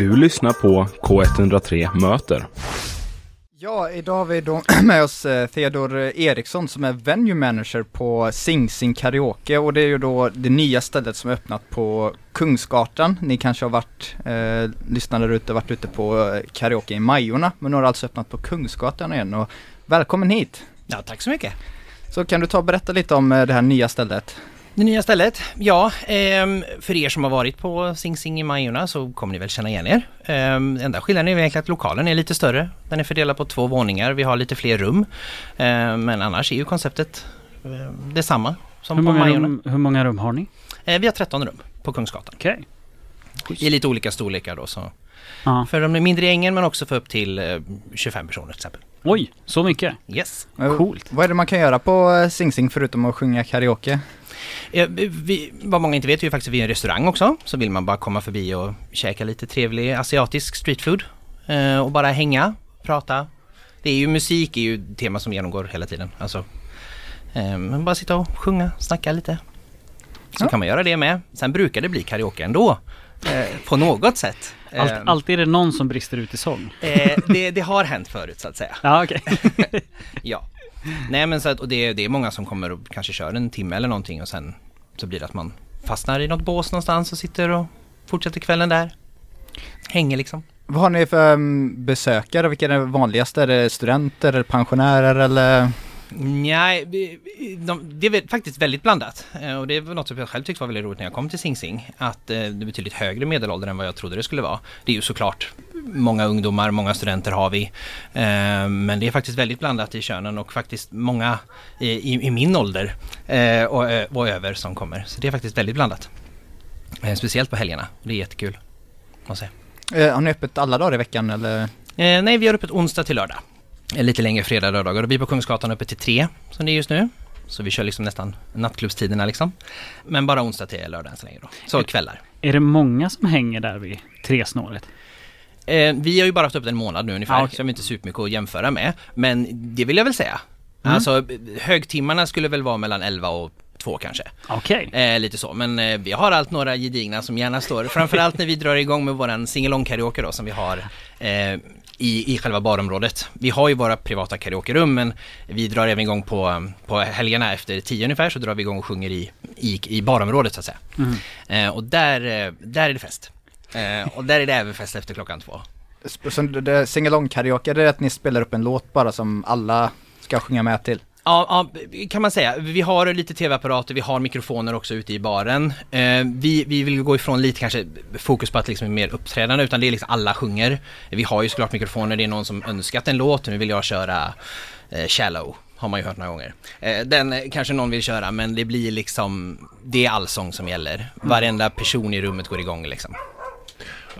Du lyssnar på K103 Möter. Ja, idag har vi då med oss eh, Theodor Eriksson som är venue manager på Sing Sing Karaoke och det är ju då det nya stället som är öppnat på Kungsgatan. Ni kanske har varit, eh, lyssnare där ute, varit ute på eh, karaoke i Majorna, men nu har det alltså öppnat på Kungsgatan igen och välkommen hit! Ja, tack så mycket. Så kan du ta och berätta lite om eh, det här nya stället? Det nya stället? Ja, ehm, för er som har varit på Sing Sing i Majorna så kommer ni väl känna igen er. Ehm, enda skillnaden är egentligen att lokalen är lite större. Den är fördelad på två våningar. Vi har lite fler rum. Ehm, men annars är ju konceptet detsamma som Hur på många, Majorna. rum, hur många rum har ni? Eh, vi har 13 rum på Kungsgatan. Okej. I lite olika storlekar då. Så. För de mindre gängen men också för upp till eh, 25 personer till exempel. Oj, så mycket? Yes. Coolt. Vad är det man kan göra på eh, Sing Sing förutom att sjunga karaoke? Eh, Vi, vad många inte vet är ju faktiskt att vi är en restaurang också. Så vill man bara komma förbi och käka lite trevlig asiatisk streetfood. Eh, och bara hänga, prata. Det är ju musik är ju tema som genomgår hela tiden. Alltså, men bara sitta och sjunga, snacka lite. Så Ja. kan man göra det med. Sen brukar det bli karaoke ändå. Eh, på något sätt. Allt, Eh, alltid är det någon som brister ut i sång. eh, det, det har hänt förut så att säga. Ja, okej. Ja. Nej men så att, och det, det är många som kommer och kanske kör en timme eller någonting och sen så blir det att man fastnar i något bås någonstans och sitter och fortsätter kvällen där. Hänger liksom. Vad har ni för um, besökare? Vilka är det vanligaste? Är det studenter eller pensionärer eller? Nej, de, det är faktiskt väldigt blandat. Eh, Och det var något som jag själv tyckte var väldigt roligt när jag kom till Sing Sing. Att eh, det är betydligt högre medelålder än vad jag trodde det skulle vara. Det är ju såklart många ungdomar, många studenter har vi. Eh, Men det är faktiskt väldigt blandat i könen och faktiskt många i, i, min ålder och, och över som kommer. Så det är faktiskt väldigt blandat. Speciellt på helgerna. Det är jättekul. Måste säga. Eh, har ni öppet alla dagar i veckan eller? Nej, vi har öppet onsdag till lördag. Eh, Lite längre fredag, lördagar. Och vi är på Kungsgatan uppe till tre, som det är just nu. Så vi kör liksom nästan nattklubbstiderna liksom. Men bara onsdag till lördag än så länge då. Så kvällar. Är det många som hänger där vid tresnåret? Eh, vi har ju bara haft öppet en månad nu ungefär, Ja, okej. så jag har inte supermycket att jämföra med. Men det vill jag väl säga. Mm. Alltså, högtimmarna skulle väl vara mellan 11 och 2 kanske. Okej. Eh, lite så, men eh, vi har allt några gedigna som gärna står, framförallt när vi drar igång med våran singalong karaoke då som vi har eh, i, i själva barområdet. Vi har ju våra privata karaokerum men vi drar även igång på, på helgerna efter tio ungefär så drar vi igång och sjunger i, i, i barområdet så att säga. Mm. Eh, och där, eh, där är det fest. Eh, och där är det även fest efter klockan två. Så det singalong karaoke, det är att ni spelar upp en låt bara som alla ska sjunga med till? Ja, ja, kan man säga. Vi har lite tv-apparater, vi har mikrofoner också ute i baren. Eh, vi, vi vill gå ifrån lite kanske fokus på att liksom mer uppträdande utan det är liksom alla sjunger. Vi har ju såklart mikrofoner, det är någon som önskat en låt, nu vill jag köra eh, Shallow. Har man ju hört några gånger. Eh, den eh, kanske någon vill köra men det blir liksom, det är allsång som gäller. Varenda person i rummet går igång liksom.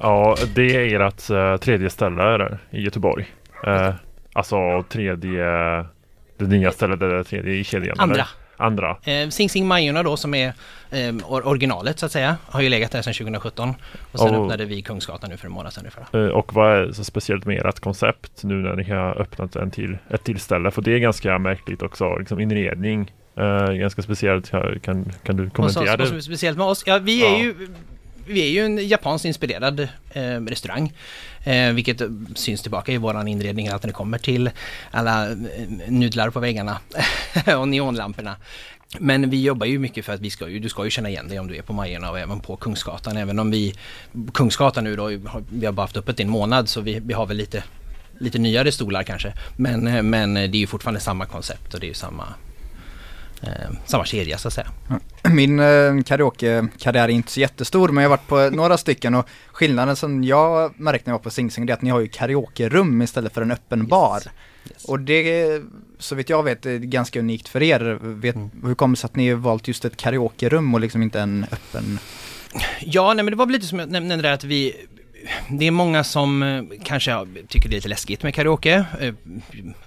Ja, det är ert uh, tredje ställe där, i Göteborg. Eh, alltså tredje, det nya stället, det tredje i kedjan. Andra. Eller? Andra. Eh, Sing Sing Majorna då som är eh, or- originalet så att säga, har ju legat där sedan 2017. Och sen Oh. öppnade vi Kungsgatan nu för en månad sedan ungefär. Eh, och vad är så speciellt med ert koncept nu när ni har öppnat en till, ett till ställe? För det är ganska märkligt också, liksom inredning. eh, ganska speciellt. Kan, kan du kommentera som, vad som är det? speciellt med oss? Ja, vi är Ja. ju vi är ju en japanskt inspirerad eh, restaurang. Eh, vilket syns tillbaka i våran inredning att när det kommer till alla eh, nudlar på väggarna och neonlamporna. Men vi jobbar ju mycket för att vi ska ju, du ska ju känna igen dig om du är på Majorna och även på Kungsgatan. Även om vi, Kungsgatan nu då, vi har bara haft öppet i en månad så vi, vi har väl lite, lite nyare stolar kanske. Men, eh, men det är ju fortfarande samma koncept och det är ju samma, samma kedja så att säga. Min eh, karaoke-karriär är inte så jättestor men jag har varit på några stycken och skillnaden som jag märkte när jag var på Sing Sing det är att ni har ju karaokerum istället för en öppen bar. Yes. Och det, så vitt jag vet, är ganska unikt för er. Vet, Mm. Hur kommer det sig att ni har valt just ett karaokerum och liksom inte en öppen? Ja, nej men det var väl lite som jag nämnde där att vi det är många som eh, kanske tycker det är lite läskigt med karaoke. Eh,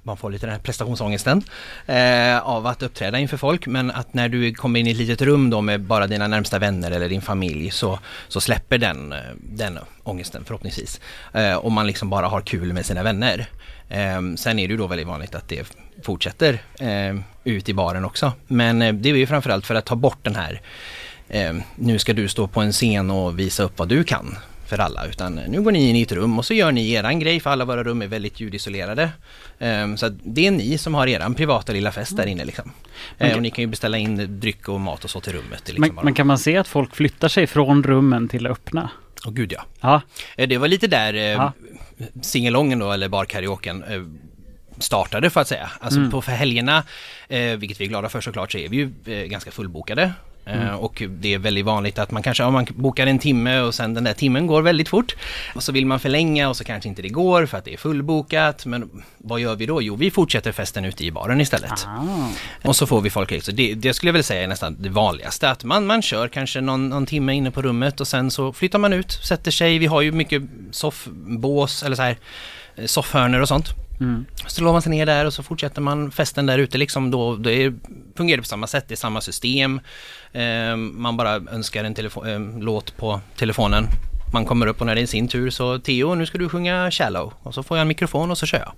man får lite den här prestationsångesten eh, av att uppträda inför folk. Men att när du kommer in i ett litet rum då med bara dina närmsta vänner eller din familj så, så släpper den, den ångesten förhoppningsvis. Och man liksom bara har kul med sina vänner. Ehm, sen är det ju då väldigt vanligt att det fortsätter ut i baren också. Men det är ju framförallt för att ta bort den här nu ska du stå på en scen och visa upp vad du kan för alla utan nu går ni in i ett rum och så gör ni eran grej för alla våra rum är väldigt ljudisolerade. Ehm, så det är ni som har eran privata lilla fest där inne liksom. Eh, och ni kan ju beställa in dryck och mat och så till rummet. Men, liksom men kan man se att folk flyttar sig från rummen till öppna? Åh gud ja. Ja, Eh, Det var lite där eh, Ja. singelongen då, eller barkaraoken eh, startade för att säga. Alltså Mm. på för helgerna, eh, vilket vi är glada för såklart, så är vi ju eh, ganska fullbokade. Eh, Mm. Och det är väldigt vanligt att man kanske, om man bokar en timme och sen den där timmen går väldigt fort. Och så vill man förlänga och så kanske inte det går för att det är fullbokat. Men vad gör vi då? Jo, vi fortsätter festen ute i baren istället. ah. Och så får vi folk liksom. det, det skulle jag väl säga är nästan det vanligaste. Att man, man kör kanske någon, någon timme inne på rummet och sen så flyttar man ut, sätter sig. Vi har ju mycket soffbås eller så här eh, soffhörnor och sånt. Mm. Så slår man sig ner där och så fortsätter man festen där ute liksom då. Det är, fungerar på samma sätt, det är samma system. Eh, man bara önskar en telefo- eh, låt på telefonen. Man kommer upp och när det är sin tur så Theo nu ska du sjunga Shallow. Och så får jag en mikrofon och så kör jag.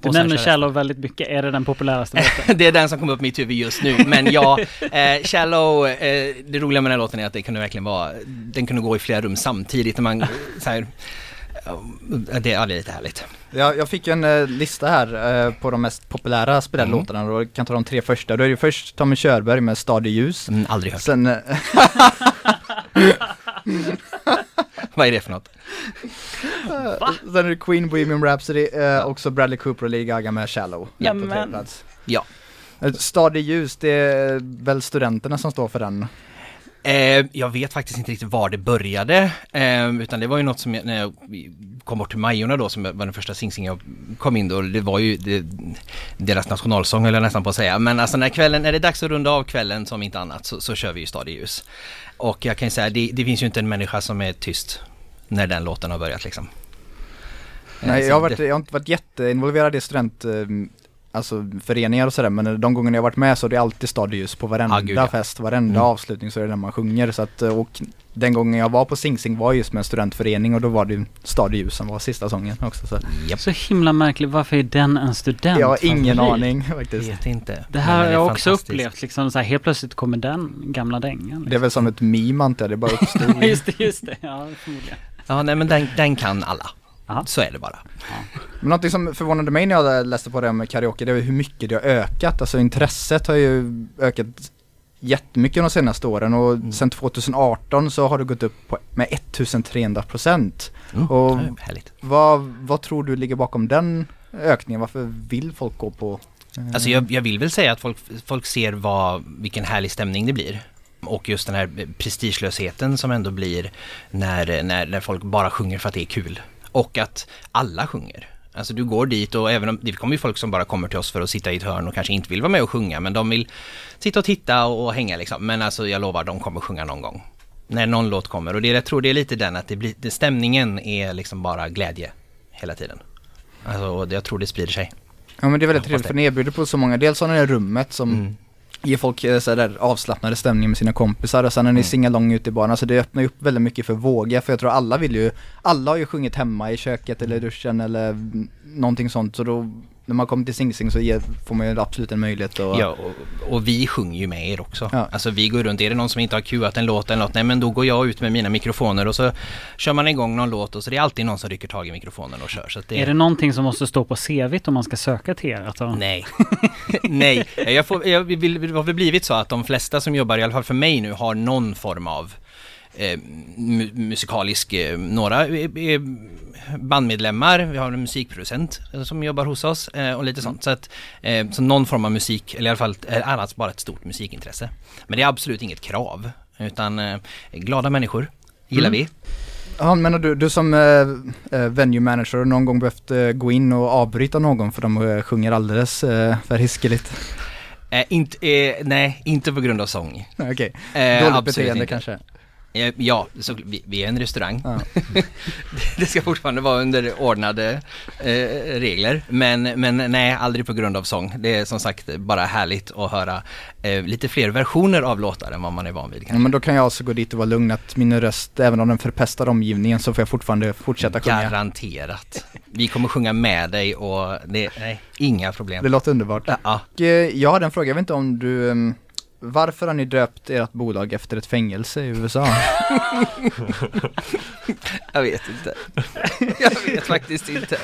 Du nämner. Shallow väldigt mycket. Är det den populäraste låten? det är den som kom upp i mitt huvud just nu. Men ja, eh, Shallow, eh, det roliga med den här låten är att det kunde verkligen vara, den kunde gå i flera rum samtidigt. När man, så här, det, ja, det är lite härligt. Jag, jag fick ju en eh, lista här eh, på de mest populära spelade Mm. låtarna och jag kan ta de tre första. Då är det först Tommy Körberg med Stadig ljus. Mm, aldrig hört. Sen, eh, Vad är det för något? sen är det Queen Bohemian Rhapsody, eh, också Bradley Cooper och Lady Gaga med Shallow. Ja, på tredje men- plats. Ja. Eh, Stadig ljus, det är väl studenterna som står för den. Eh, jag vet faktiskt inte riktigt var det började, eh, utan det var ju något som jag, när jag kom bort till Majorna då, som var den första sing jag kom in då, det var ju det, deras nationalsång höll jag nästan på att säga. Men alltså när kvällen, när det är dags att runda av kvällen som inte annat så, så kör vi ju Stadig ljus. Och jag kan ju säga, det, det finns ju inte en människa som är tyst när den låten har börjat liksom. Eh, Nej, så jag har, varit, jag har inte varit jätteinvolverad i student, eh, alltså föreningar och sådär, men de gångerna jag varit med så är det alltid Stadig ljus på varenda Ah, gud, ja. fest, varenda Mm. avslutning så är det den man sjunger. Så att, eh, och den gången jag var på Sing Sing var just med en studentförening och då var det ju Stadig ljus som var sista sången också. Så. Japp, Så himla märkligt. Varför är den en student? Jag har ingen aning faktiskt. vet inte. Det här har jag också upplevt. Liksom, så här, helt plötsligt kommer den gamla dängan. Det är väl som ett meme antar jag, det bara uppstod. just det, just det. Ja, förmodligen. Ja, nej men den, den kan alla. Aha. Så är det bara. Men någonting som förvånade mig när jag läste på det med karaoke, det är hur mycket det har ökat. Alltså intresset har ju ökat jättemycket de senaste åren och Mm. sedan 2018 så har det gått upp på, med 1300 procent. Mm. Och-. Vad, vad tror du ligger bakom den ökningen? Varför vill folk gå på? eh, Alltså jag, jag vill väl säga att folk, folk ser vad, vilken härlig stämning det blir. Och just den här prestigelösheten som ändå blir när, när, när folk bara sjunger för att det är kul. Och att alla sjunger. Alltså du går dit och även om det kommer ju folk som bara kommer till oss för att sitta i ett hörn och kanske inte vill vara med och sjunga men de vill sitta och titta och, och hänga liksom. Men alltså jag lovar, de kommer sjunga någon gång. När någon låt kommer och det, jag tror det är lite den att det blir, det, stämningen är liksom bara glädje hela tiden. Alltså och det, jag tror det sprider sig. Ja men det är väldigt trevligt för ni erbjuder på så många, dels har ni det rummet som Mm. Ger folk eh, så där avslappnade stämning med sina kompisar och sen när ni Mm. singalong ute i baren, alltså det öppnar ju upp väldigt mycket för våga för jag tror alla vill ju, alla har ju sjungit hemma i köket eller i duschen eller mm, någonting sånt så då när man kommer till Sing Sing så ger, får man ju absolut en möjlighet att Ja, och, och vi sjunger ju med er också. Ja. Alltså vi går runt, är det någon som inte har cuat en låt eller något, nej men då går jag ut med mina mikrofoner och så kör man igång någon låt och så det är alltid någon som rycker tag i mikrofonen och kör. Så att det, Är det någonting som måste stå på CVt om man ska söka till er? Alltså, Nej. nej, jag får, jag vill, det har väl blivit så att de flesta som jobbar, i alla fall för mig nu, har någon form av eh, mu- musikalisk, eh, några är, är bandmedlemmar, vi har en musikproducent eh, som jobbar hos oss eh, och lite sånt. Så att, eh, så någon form av musik, eller i alla fall eh, annars bara ett stort musikintresse. Men det är absolut inget krav, utan eh, glada människor gillar Mm. vi. Ja men du, du som eh, eh, venue manager har någon gång behövt eh, gå in och avbryta någon för de eh, sjunger alldeles eh, för hiskeligt? Eh, inte, eh, nej, inte på grund av sång. Okej, Eh, dåligt beteende inte. kanske? Eh, Ja, så vi, vi är en restaurang. Ja. det ska fortfarande vara under ordnade eh, regler. Men, men nej, aldrig på grund av sång. Det är som sagt bara härligt att höra eh, lite fler versioner av låtar än vad man är van vid. Ja, men då kan jag alltså gå dit och vara lugn att min röst, även om den förpestar omgivningen så får jag fortfarande fortsätta sjunga. Garanterat. Vi kommer sjunga med dig och det, nej, inga problem. Det låter underbart. Ja, Och, eh, jag hade en fråga, jag vet inte om du, ehm, varför har ni döpt ert bolag efter ett fängelse i USA? Jag vet inte. Jag vet faktiskt inte.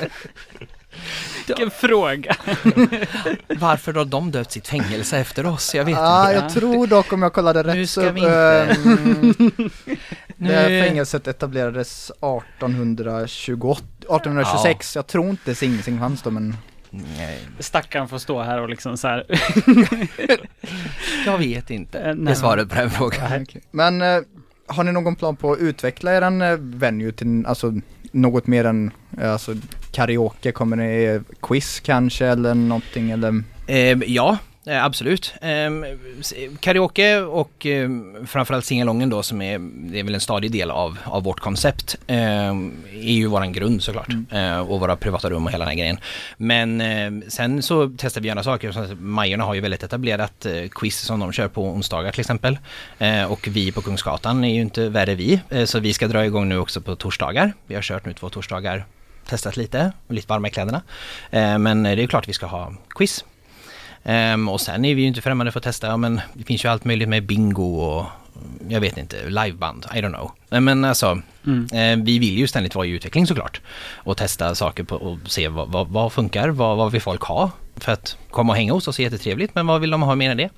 Vilken fråga! Varför har de döpt sitt fängelse efter oss? Jag vet ah, inte. jag tror dock om jag kollade rätt Nu ska så, vi inte- ehm, det här fängelset etablerades 1828, 1826, jag tror inte Sing Sing fanns då men Nej, Stackaren får stå här och liksom så här. jag vet inte. Eh, Det är svaret på den frågan. Men eh, har ni någon plan på att utveckla eran eh, venue till, alltså något mer än, alltså karaoke, kommer ni quiz kanske eller någonting eller? Eh, ja, absolut. Eh, s- karaoke och eh, framförallt singalongen då som är, det är väl en stadig del av, av vårt koncept. Eh, är ju våran grund såklart. Eh, och våra privata rum och hela den här grejen. Men sen så testar vi andra saker. Majorna har ju väldigt etablerat eh, quiz som de kör på onsdagar till exempel. Och vi på Kungsgatan är ju inte värre vi. Så vi ska dra igång nu också på torsdagar. Vi har kört nu två torsdagar testat lite, och lite varma i kläderna. Men det är klart vi ska ha quiz. Ehm, och sen är vi ju inte främmande för att testa, ja, men det finns ju allt möjligt med bingo och mm, jag vet inte, liveband, I don't know. Nej, Men alltså, Mm. eh, vi vill ju ständigt vara i utveckling såklart. Och testa saker på, och se vad, vad, vad funkar, vad, vad vill folk ha? För att komma och hänga hos oss är jättetrevligt, men vad vill de ha mer än det?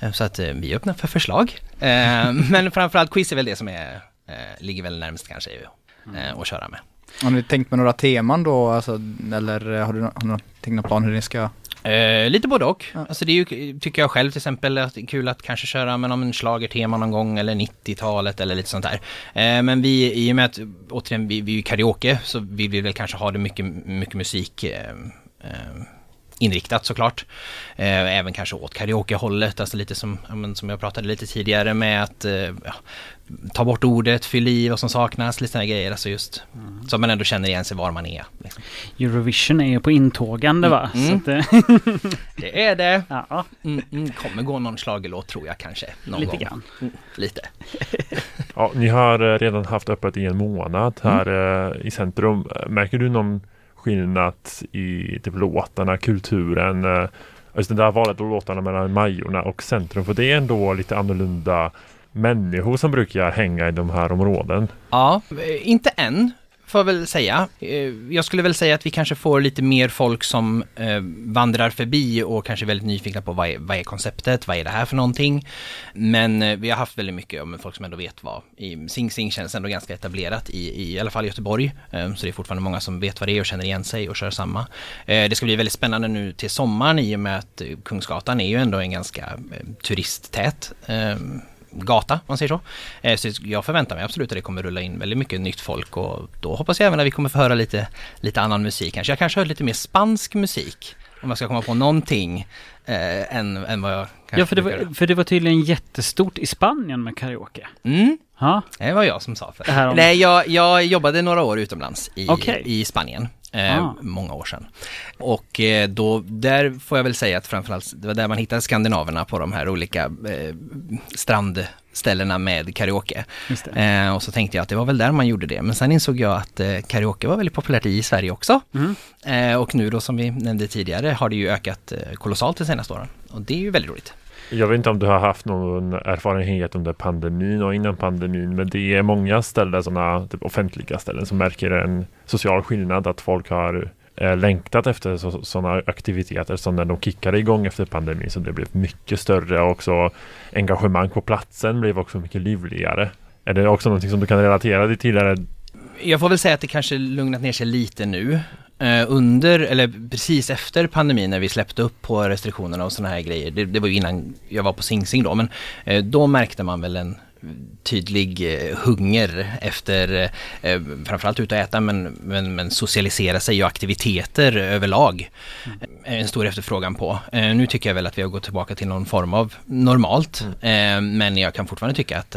Eh, Så att eh, vi är öppna för förslag. Eh, men framförallt quiz är väl det som är, eh, ligger väl närmast kanske eh, att köra med. Har ni tänkt med några teman då, alltså, eller eh, har du, har du tänkt någon plan hur ni ska? Eh, lite både och. Ja. Alltså det är ju, tycker jag själv till exempel, att det är kul att kanske köra med någon schlagertema någon gång eller 90-talet eller lite sånt där. Eh, men vi, i och med att, återigen, vi, vi är ju karaoke så vill vi väl kanske ha det mycket, mycket musik eh, eh, inriktat såklart. Eh, även kanske åt karaokehållet, alltså lite som, ja, men som jag pratade lite tidigare med att eh, ja, ta bort ordet, fyll i vad som saknas, lite sådana grejer, alltså just så att man ändå känner igen sig var man är. Liksom. Eurovision är ju på intågande va? Mm. Så att, Det är det. ja, Mm, mm, kommer gå någon schlagerlåt tror jag kanske. Någon lite gång. grann. Mm, lite. Ja, ni har eh, redan haft öppet i en månad här Mm. eh, i centrum. Märker du någon skillnad i typ låtarna, kulturen? Eh, just det där valet av låtarna mellan Majorna och centrum. För det är ändå lite annorlunda människor som brukar hänga i de här områden. Ja, eh, inte än. Får jag väl säga. Eh, jag skulle väl säga att vi kanske får lite mer folk som eh, vandrar förbi och kanske är väldigt nyfikna på vad är, vad är konceptet, vad är det här för någonting. Men eh, vi har haft väldigt mycket om folk som ändå vet vad. I Sing Sing känns ändå ganska etablerat i, i, i alla fall i Göteborg. Så det är fortfarande många som vet vad det är och känner igen sig och kör samma. Det ska bli väldigt spännande nu till sommaren i och med att Kungsgatan är ju ändå en ganska turisttät ehm, gata, om man säger så. Eh, Så jag förväntar mig absolut att det kommer rulla in väldigt mycket nytt folk och då hoppas jag även att vi kommer få höra lite, lite annan musik kanske. Jag kanske hör lite mer spansk musik om jag ska komma på någonting eh, än, än vad jag kanske Ja, för det, var, för det var tydligen jättestort i Spanien med karaoke. Mm, Ja, det var jag som sa för Det Nej, jag, jag jobbade några år utomlands i, Okej. i Spanien. Eh, Ah. Många år sedan. Och eh, då, där får jag väl säga att framförallt, det var där man hittade skandinaverna på de här olika eh, strandställena med karaoke. Eh, och så tänkte jag att det var väl där man gjorde det. Men sen insåg jag att eh, karaoke var väldigt populärt i Sverige också. Mm. Eh, och nu då som vi nämnde tidigare har det ju ökat kolossalt de senaste åren. Och det är ju väldigt roligt. Jag vet inte om du har haft någon erfarenhet under pandemin och innan pandemin men det är många ställen, sådana typ offentliga ställen som märker en social skillnad att folk har eh, längtat efter sådana aktiviteter som när de kickade igång efter pandemin så det blev mycket större och också engagemang på platsen blev också mycket livligare. Är det också någonting som du kan relatera dig till? Eller? Jag får väl säga att det kanske lugnat ner sig lite nu. Eh, under, eller precis efter pandemin när vi släppte upp på restriktionerna och sådana här grejer. Det, det var ju innan jag var på Sing Sing då, men eh, då märkte man väl en tydlig eh, hunger efter eh, framförallt ut och äta men, men, men socialisera sig och aktiviteter överlag. Eh, En stor efterfrågan på. Eh, nu tycker jag väl att vi har gått tillbaka till någon form av normalt. Eh, men jag kan fortfarande tycka att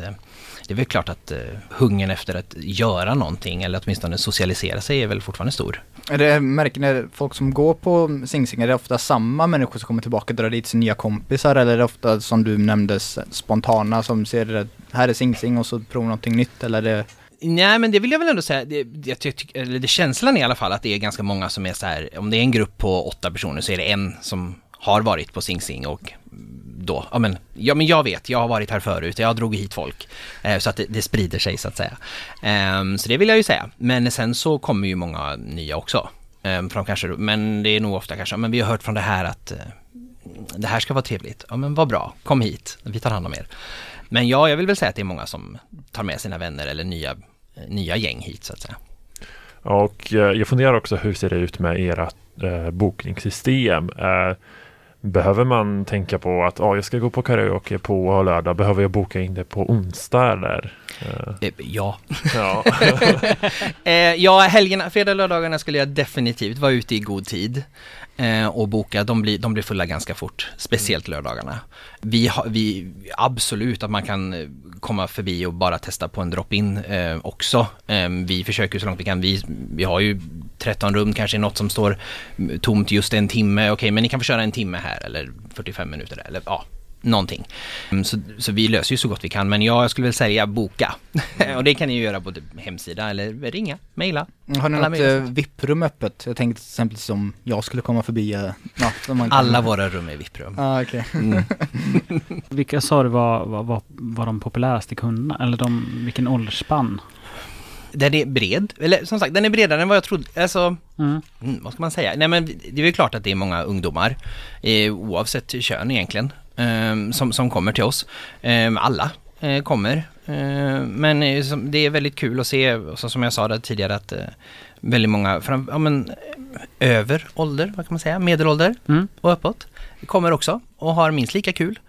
det är väl klart att hungern efter att göra någonting eller åtminstone socialisera sig är väl fortfarande stor. Är det, märker ni folk som går på Sing Sing, är det ofta samma människor som kommer tillbaka och drar dit sina nya kompisar eller är det ofta som du nämnde spontana som ser det, här är Sing Sing och så provar någonting nytt eller är det? Nej men det vill jag väl ändå säga, det, jag tycker, eller det känslan är i alla fall att det är ganska många som är så här, om det är en grupp på åtta personer så är det en som har varit på Sing Sing och då, ja men, ja men jag vet, jag har varit här förut, jag drog hit folk. Eh, så att det, det, sprider sig så att säga. Eh, så det vill jag ju säga. Men sen så kommer ju många nya också. Eh, från kanske, men det är nog ofta kanske, men vi har hört från det här att eh, det här ska vara trevligt. Ja men vad bra, kom hit, vi tar hand om er. Men ja, jag vill väl säga att det är många som tar med sina vänner eller nya, nya gäng hit så att säga. Och eh, jag funderar också hur ser det ut med era eh, bokningssystem? Eh, behöver man tänka på att ah, jag ska gå på karaoke på lördag, behöver jag boka in det på onsdag eller? Eh. ja. Ja. eh, ja, helgerna, fredag lördagarna skulle jag definitivt vara ute i god tid eh, och boka. De blir, de blir fulla ganska fort, speciellt lördagarna. Vi, har, vi absolut att man kan eh, komma förbi och bara testa på en drop-in eh, också. Vi försöker så långt vi kan. Vi, vi har ju 13 rum, kanske något som står tomt just en timme. Okej, okay, men ni kan få köra en timme här eller 45 minuter där, eller ja, någonting. Mm, så, så vi löser ju så gott vi kan, men jag skulle väl säga boka. Mm. och det kan ni ju göra på typ hemsida eller ringa, mejla. Har ni något eh, VIP-rum öppet? Jag tänkte till exempel som jag skulle komma förbi. Eh, ja, kan... Alla våra rum är VIP-rum. Ah, okay. mm. Vilka sa du var, var, var, var de populäraste kunderna? Eller de, vilken åldersspann? Den är bred, eller som sagt den är bredare än vad jag trodde, alltså mm. mm vad ska man säga? Nej men det är väl klart att det är många ungdomar eh, oavsett kön egentligen eh, som, som kommer till oss. Eh, alla eh, kommer. Eh, men det är väldigt kul att se, så som jag sa där tidigare, att väldigt många, fram, ja, men, över ålder, vad kan man säga, medelålder mm. och uppåt, kommer också och har minst lika kul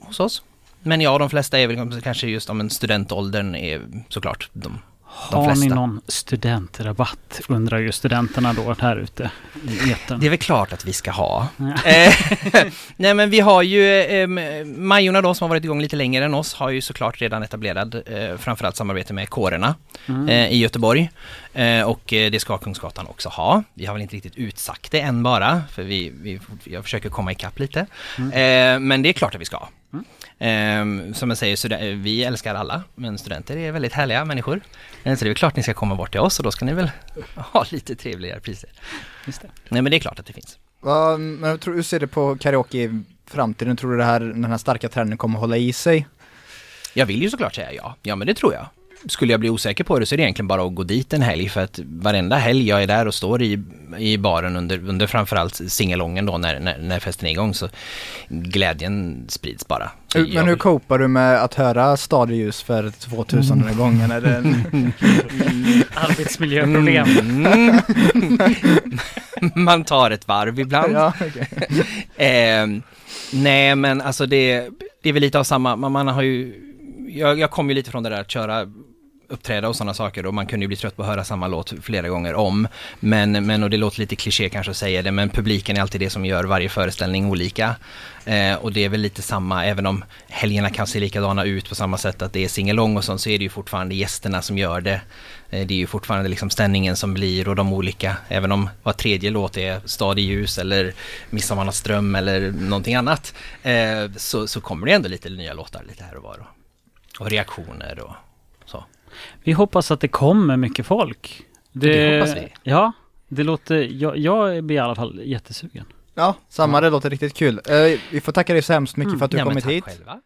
hos oss. Men ja, de flesta är väl kanske just om en studentåldern är såklart de har ni någon studentrabatt undrar ju studenterna då här ute i etern. Det är väl klart att vi ska ha. Eh, nej men vi har ju eh, Majorna då som har varit igång lite längre än oss har ju såklart redan etablerad eh, framförallt samarbete med kårerna mm. eh, i Göteborg. Eh, och eh, det ska Kungsgatan också ha. Vi har väl inte riktigt utsagt det än bara för vi, vi jag försöker komma ikapp lite. Mm. men det är klart att vi ska ha. Mm. Um, som jag säger, vi älskar alla, men studenter är väldigt härliga människor. Eh, så det är klart ni ska komma bort till oss och då ska ni väl ha lite trevligare priser. Just det. Nej men det är klart att det finns. Uh, men tror, hur ser du på karaoke i framtiden? Tror du det här, den här starka trenden kommer hålla i sig? Jag vill ju såklart säga ja. Ja men det tror jag skulle jag bli osäker på det så är det egentligen bara att gå dit en helg för att varenda helg jag är där och står i, i baren under, under framförallt singelången då när, när, när festen är igång så glädjen sprids bara. Men jag... hur kopar du med att höra Stadieljus för 2000 mm. gången? Är det en... Arbetsmiljöproblem. Mm. Man tar ett varv ibland. Ja, okay. eh, nej men alltså det, det är väl lite av samma, man, man har ju jag, jag kom ju lite från det där att köra uppträda och sådana saker och man kunde ju bli trött på att höra samma låt flera gånger om. Men, men och det låter lite kliché kanske att säga det, men publiken är alltid det som gör varje föreställning olika. Eh, och det är väl lite samma, även om helgerna kan se likadana ut på samma sätt att det är singalong och sånt, så är det ju fortfarande gästerna som gör det. Eh, det är ju fortfarande liksom stämningen som blir och de olika, även om var tredje låt är Stad i ljus eller Midsommarnattsdröm eller någonting annat, eh, så, så kommer det ändå lite nya låtar lite här och var. Och reaktioner och. Vi hoppas att det kommer mycket folk. Det, det hoppas vi. Ja, det låter, jag, jag blir i alla fall jättesugen. Ja, samma, det låter riktigt kul. Uh, vi får tacka dig så hemskt mycket mm. för att du ja, kommit hit. Själva.